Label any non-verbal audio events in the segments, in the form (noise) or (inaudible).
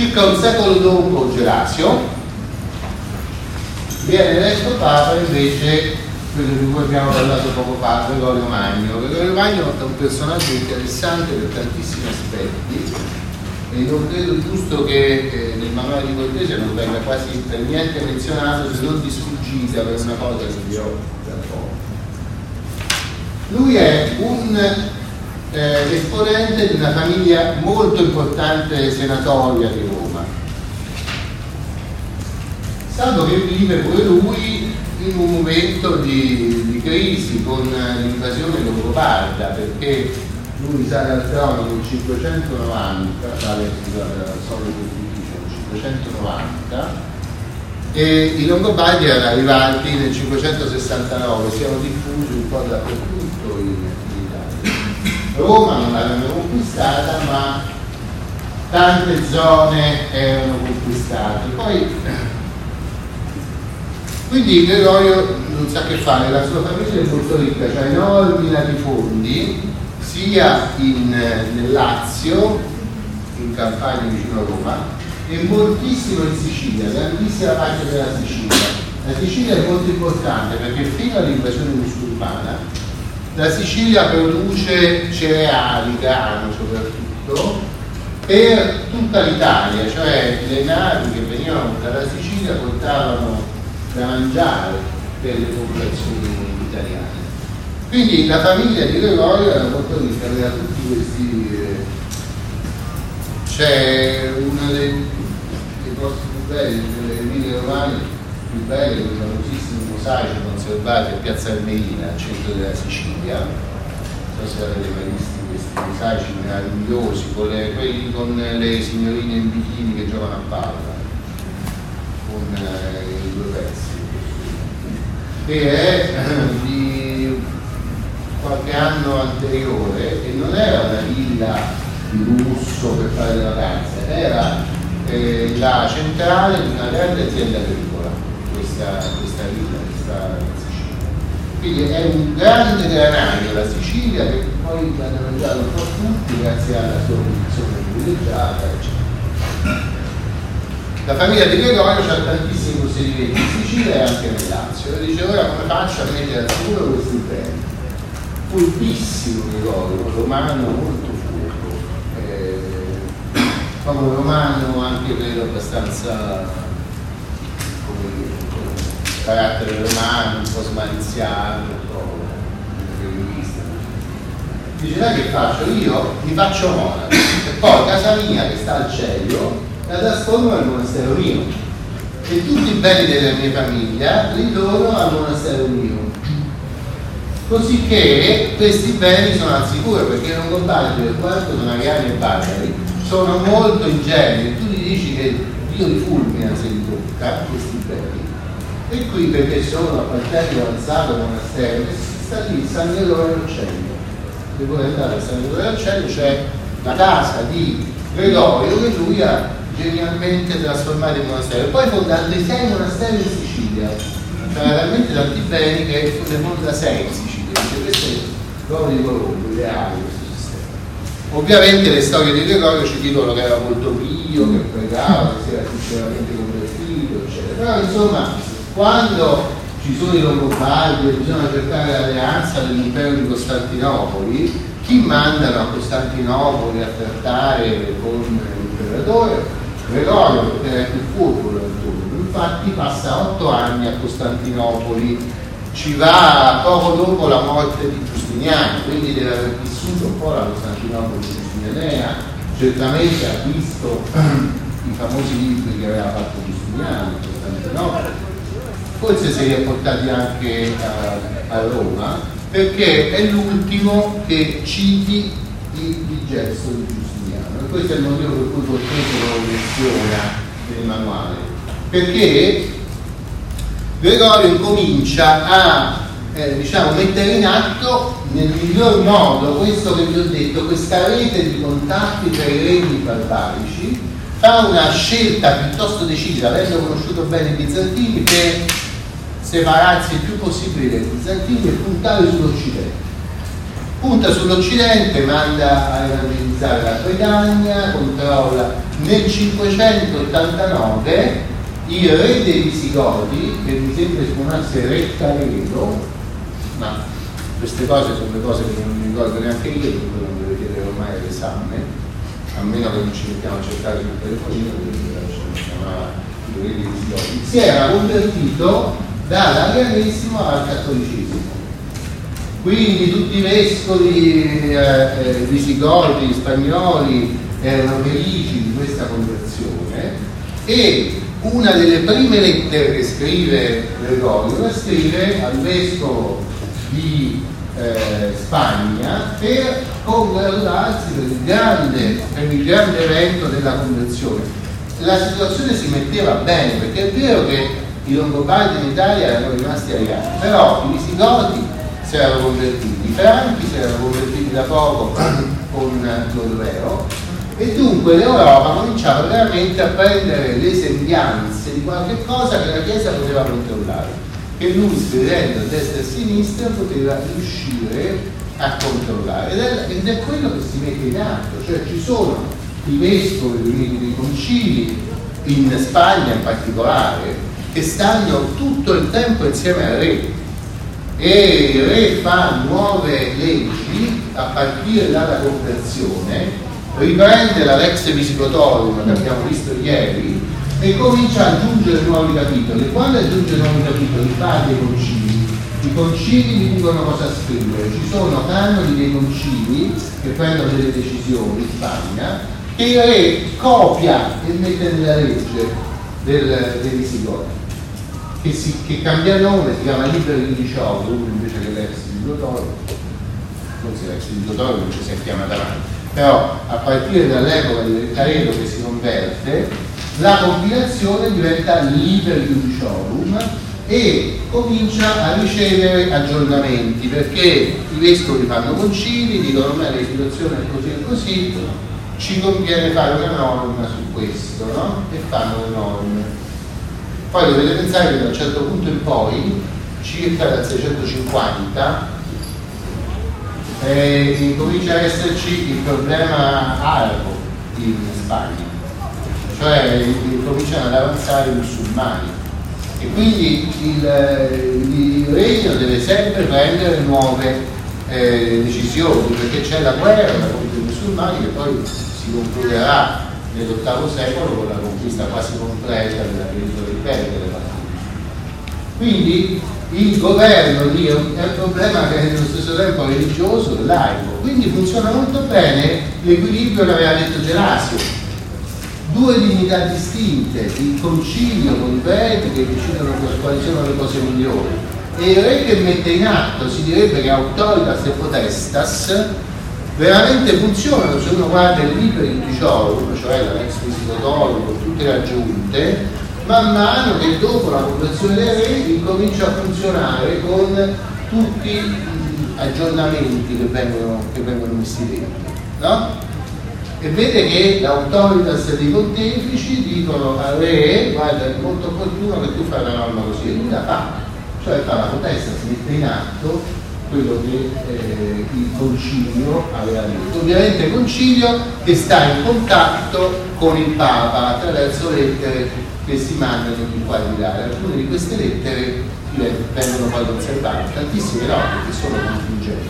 Circa un secolo dopo Gerasio viene eletto Papa invece quello di cui abbiamo parlato poco fa, Gregorio Magno. Gregorio Magno è un personaggio interessante per tantissimi aspetti e non credo giusto che eh, nel manuale di Cortese non venga quasi per niente menzionato se non di sfuggita per una cosa che vi ho da poco. Lui è un eh, esponente di una famiglia molto importante senatoria di Roma. Salvo che vive pure lui in un momento di, di crisi con l'invasione longobarda perché lui sale al trono nel 590, sale scusate, solo nel 590 e i Longobardi erano arrivati nel 569, si erano diffusi un po' dappertutto in. Roma non l'avevano conquistata, ma tante zone erano conquistate. Poi, quindi Gregorio non sa che fare, la sua famiglia è molto ricca, ha enormi latifondi sia in, nel Lazio, in Campania vicino a Roma, e moltissimo in Sicilia, grandissima parte della Sicilia. La Sicilia è molto importante perché fino all'invasione musulmana la Sicilia produce cereali, grano soprattutto, per tutta l'Italia, cioè le navi che venivano dalla Sicilia portavano da mangiare per le popolazioni italiane. Quindi la famiglia di Gregorio era molto ricca, aveva tutti questi... Eh, c'è uno dei, dei posti più belli, delle Emilie Romane più belle, con famosissimi mosaici conservati a Piazza Armerina, al centro della Sicilia. Non so se avete mai visto questi mosaici meravigliosi, con le, quelli con le signorine in bikini che giocano a palla, con eh, i due pezzi. Che è di qualche anno anteriore e non era una villa di lusso per fare le vacanze, era eh, la centrale di una grande azienda agricola, questa, questa villa, questa Sicilia. Quindi è un grande granaio la Sicilia che poi l'hanno mangiato un po' tutti grazie alla sua posizione privilegiata, eccetera. La famiglia di Gregorio ha tantissimi possedimenti in Sicilia e anche nel Lazio. E dice ora come faccio a mettere al sicuro questi beni? Fulpissimo Gregorio, romano molto furbo, eh, romano anche credo abbastanza carattere romano, un po' smaliziato, un po' femminista. Dice sai che faccio? Io mi faccio monaco. E poi casa mia che sta al cielo la trasformo nel monastero mio. E tutti i beni della mia famiglia li dono al monastero mio. Così questi beni sono al sicuro perché non combatte per quanto sono ariani e barbari. Sono molto ingenui. Tu gli dici che Dio li fulmina se li tocca questi e qui perché sono a parterre avanzato monastero sta lì San Gregorio al cielo se vuoi andare a San Gregorio al cielo c'è la casa di Gregorio che lui ha genialmente trasformato in monastero. Poi fonda altri sei monasteri in Sicilia. C'era veramente tanti beni che ne fonda sei in Sicilia. Dice questo è l'uomo di Colombo ideale questo sistema. Ovviamente le storie di Gregorio ci dicono che era molto pio che pregava che si era sinceramente convertito eccetera. Però insomma quando ci sono i Longobardi e bisogna cercare l'alleanza dell'impero di Costantinopoli chi mandano a Costantinopoli a trattare con l'imperatore? Gregorio, che era più furbo del turno, infatti passa otto anni a Costantinopoli, ci va poco dopo la morte di Giustiniano, quindi deve aver vissuto un po' la Costantinopoli giustinianea, certamente ha visto (clears throat) i famosi libri che aveva fatto Giustiniano in Costantinopoli, forse se li ha portati anche a, a Roma, perché è l'ultimo che citi il, il gesto di Giustiniano questo è il motivo per cui Cortese lo menziona nel manuale, perché Gregorio incomincia a eh, diciamo, mettere in atto nel miglior modo questo che vi ho detto, questa rete di contatti tra i regni barbarici, fa una scelta piuttosto decisa, avendo conosciuto bene i bizantini, per separarsi il più possibile dai bizantini e puntare sull'Occidente. Punta sull'Occidente, manda a evangelizzare la Bretagna, controlla nel 589 il re dei Visigoti, che mi sembra si chiamasse Re Caredo, ma queste cose sono le cose che non mi ricordo neanche io, quindi non le vedere ormai all'esame, a meno che non ci mettiamo a cercare sul telefonino, si chiamava il re dei Visigoti, si era convertito dall'arianesimo al cattolicesimo quindi tutti i vescovi eh, eh, visigoti, spagnoli erano felici di questa conversione e una delle prime lettere che scrive Gregorio la scrive al vescovo di eh, Spagna per congratularsi per il, grande, per il grande evento della conversione. La situazione si metteva bene perché è vero che i Longobardi in Italia erano rimasti ariani, però i visigoti si erano convertiti, i franchi si erano convertiti da poco (clears throat) con l'Orveo e dunque l'Europa cominciava veramente a prendere le sembianze di qualche cosa che la Chiesa poteva controllare, che lui scrivendo a destra e a sinistra poteva riuscire a controllare. Ed è, ed è quello che si mette in atto, cioè ci sono i vescovi riuniti nei concili, in Spagna in particolare, che stanno tutto il tempo insieme al re e il re fa nuove leggi a partire dalla conversione, riprende la Lex Visigotorum che abbiamo visto ieri e comincia ad aggiungere nuovi capitoli. Quando aggiunge nuovi capitoli fa dei concili. I concili gli dicono cosa scrivere. Ci sono canoni dei concili che prendono delle decisioni in Spagna che il re copia e mette nella legge del, dei Visigoti che, si, che cambia nome, si chiama Libero di 18, invece che l'ex di Dotoro, forse l'ex di non ci si chiama davanti, però a partire dall'epoca di Caredo che si converte, la combinazione diventa Liber Judiciorum e comincia a ricevere aggiornamenti perché i vescovi fanno concili, dicono ma la situazione è così e così, ci conviene fare una norma su questo, no? E fanno le norme poi dovete pensare che da un certo punto in poi, circa dal 650, eh, comincia a esserci il problema arabo in Spagna, cioè cominciano ad avanzare i musulmani. E quindi il, il regno deve sempre prendere nuove eh, decisioni perché c'è la guerra contro i musulmani che poi si concluderà nell'ottavo secolo con la conquista quasi completa della penisola iberica della Quindi il governo lì è un, problema che è nello stesso tempo religioso e laico, quindi funziona molto bene l'equilibrio che aveva detto Gelasio. Due dignità distinte, il concilio con i preti che decidono quali sono le cose migliori. E il re che mette in atto, si direbbe che autoritas e potestas, veramente funzionano se uno guarda il libro di Diciorum, cioè la Lex Visitotorum con tutte le aggiunte, man mano che dopo la conversione dei re incomincia a funzionare con tutti gli aggiornamenti che vengono, che vengono messi dentro. No? E vede che l'autoritas dei pontefici dicono al re guarda è molto opportuno che tu fai una norma così e lui la fa, cioè fa la protesta, si mette in atto quello che eh, il concilio aveva detto. Ovviamente il concilio che sta in contatto con il Papa attraverso lettere che si mandano di qua e di là. Alcune di queste lettere vengono poi conservate, tantissime no, perché sono contingenti.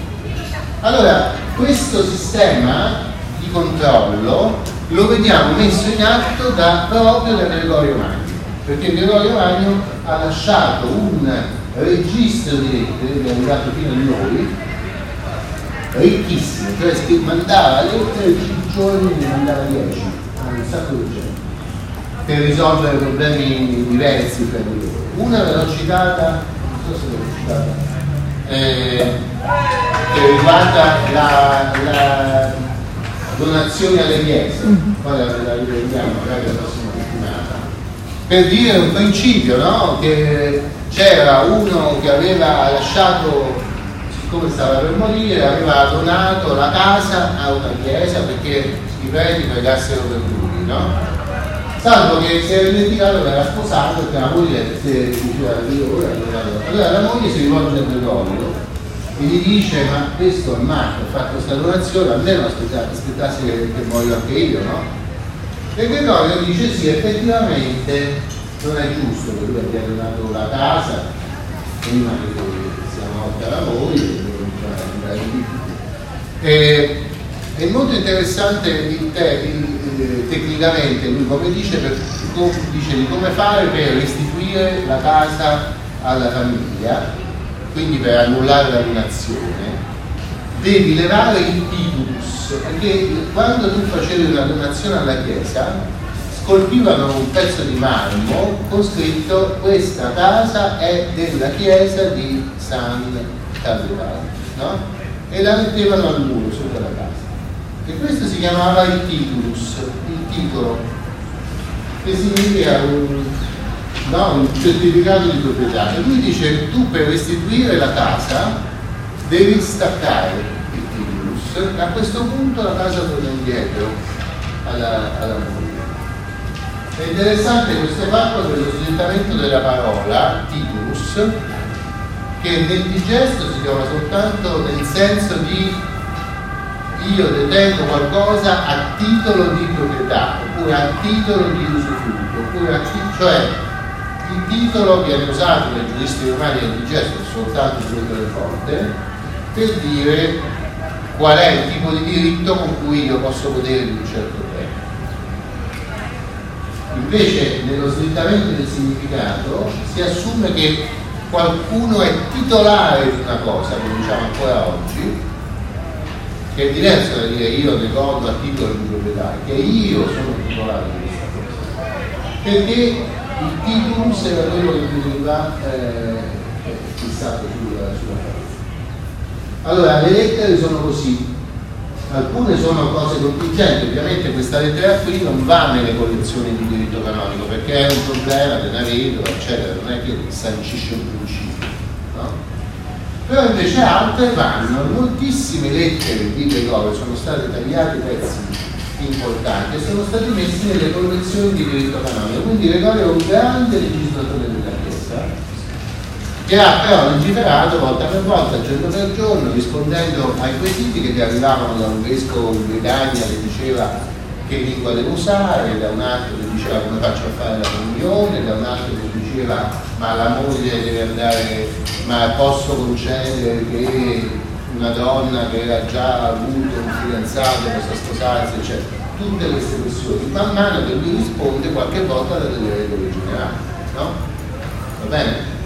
Allora, questo sistema di controllo lo vediamo messo in atto da, proprio da Gregorio Magno, perché Gregorio Magno ha lasciato un registro di lettere che è arrivato fino a noi ricchissimo cioè che mandava lettere tutti i giorni ne mandava 10 un sacco di gente per risolvere problemi diversi per loro. Una l'ho citata non so se l'ho citata eh, che riguarda la, la donazione alle chiese. Poi la, la riprendiamo magari la prossima settimana. Per dire un principio no? che c'era uno che aveva lasciato, siccome stava per morire, aveva donato la casa a una chiesa perché i preti pregassero per lui, no? Salvo che si era dimenticato che era sposato e che la moglie si diceva Dio ora Allora la moglie si rivolge a Gregorio e gli dice ma questo è matto, ha fatto questa donazione, almeno aspettassi che, che muoio anche io, no? E Gregorio dice sì, effettivamente non è giusto che lui abbia donato la casa prima che siamo a lavori e, è molto interessante il te, il, il, tecnicamente lui come dice, per, dice di come fare per restituire la casa alla famiglia quindi per annullare la donazione, devi levare il titulus, perché quando tu facevi una donazione alla Chiesa, scolpivano un pezzo di marmo con scritto questa casa è della Chiesa di San Carlo, no? E la mettevano al muro sopra la casa. E questo si chiamava il titulus, il titolo, che significa un no? un certificato di proprietà e lui dice tu per restituire la casa devi staccare il titulus a questo punto la casa torna indietro alla, alla moglie è interessante questo fatto dello slittamento della parola titulus che nel digesto si trova soltanto nel senso di io detengo qualcosa a titolo di proprietà oppure a titolo di usufruito oppure a titolo, cioè il titolo viene usato dai giuristi romani del digesto soltanto sulle le forte per dire qual è il tipo di diritto con cui io posso godere di un certo. Invece nello slittamento del significato si assume che qualcuno è titolare di una cosa, come diciamo ancora oggi, che è diverso da dire io ne godo a titolo di proprietà, che io sono titolare di questa cosa. Perché il titulus era quello che veniva eh, fissato sulla, sulla. Allora, le lettere sono così, alcune sono cose contingenti, ovviamente questa lettera qui non va nelle collezioni di diritto canonico perché è un problema dell'aveto, eccetera, non è che sancisce un principio. No? Però invece altre vanno, moltissime lettere di Gregorio sono state tagliate pezzi importanti e sono stati messi nelle convenzioni di diritto canonico. Quindi Gregorio è un grande legislatore della Chiesa che ha però legiferato volta per volta, giorno per giorno, rispondendo ai quesiti che gli arrivavano da un vescovo in Britannia che diceva che lingua devo usare, da un altro che diceva come faccio a fare la comunione, da un altro che diceva ma la moglie deve andare, ma posso concedere che una donna che era già avuto un fidanzato, possa sposarsi, eccetera. Tutte queste questioni, man mano che lui risponde, qualche volta da delle regole generali, no? Va bene?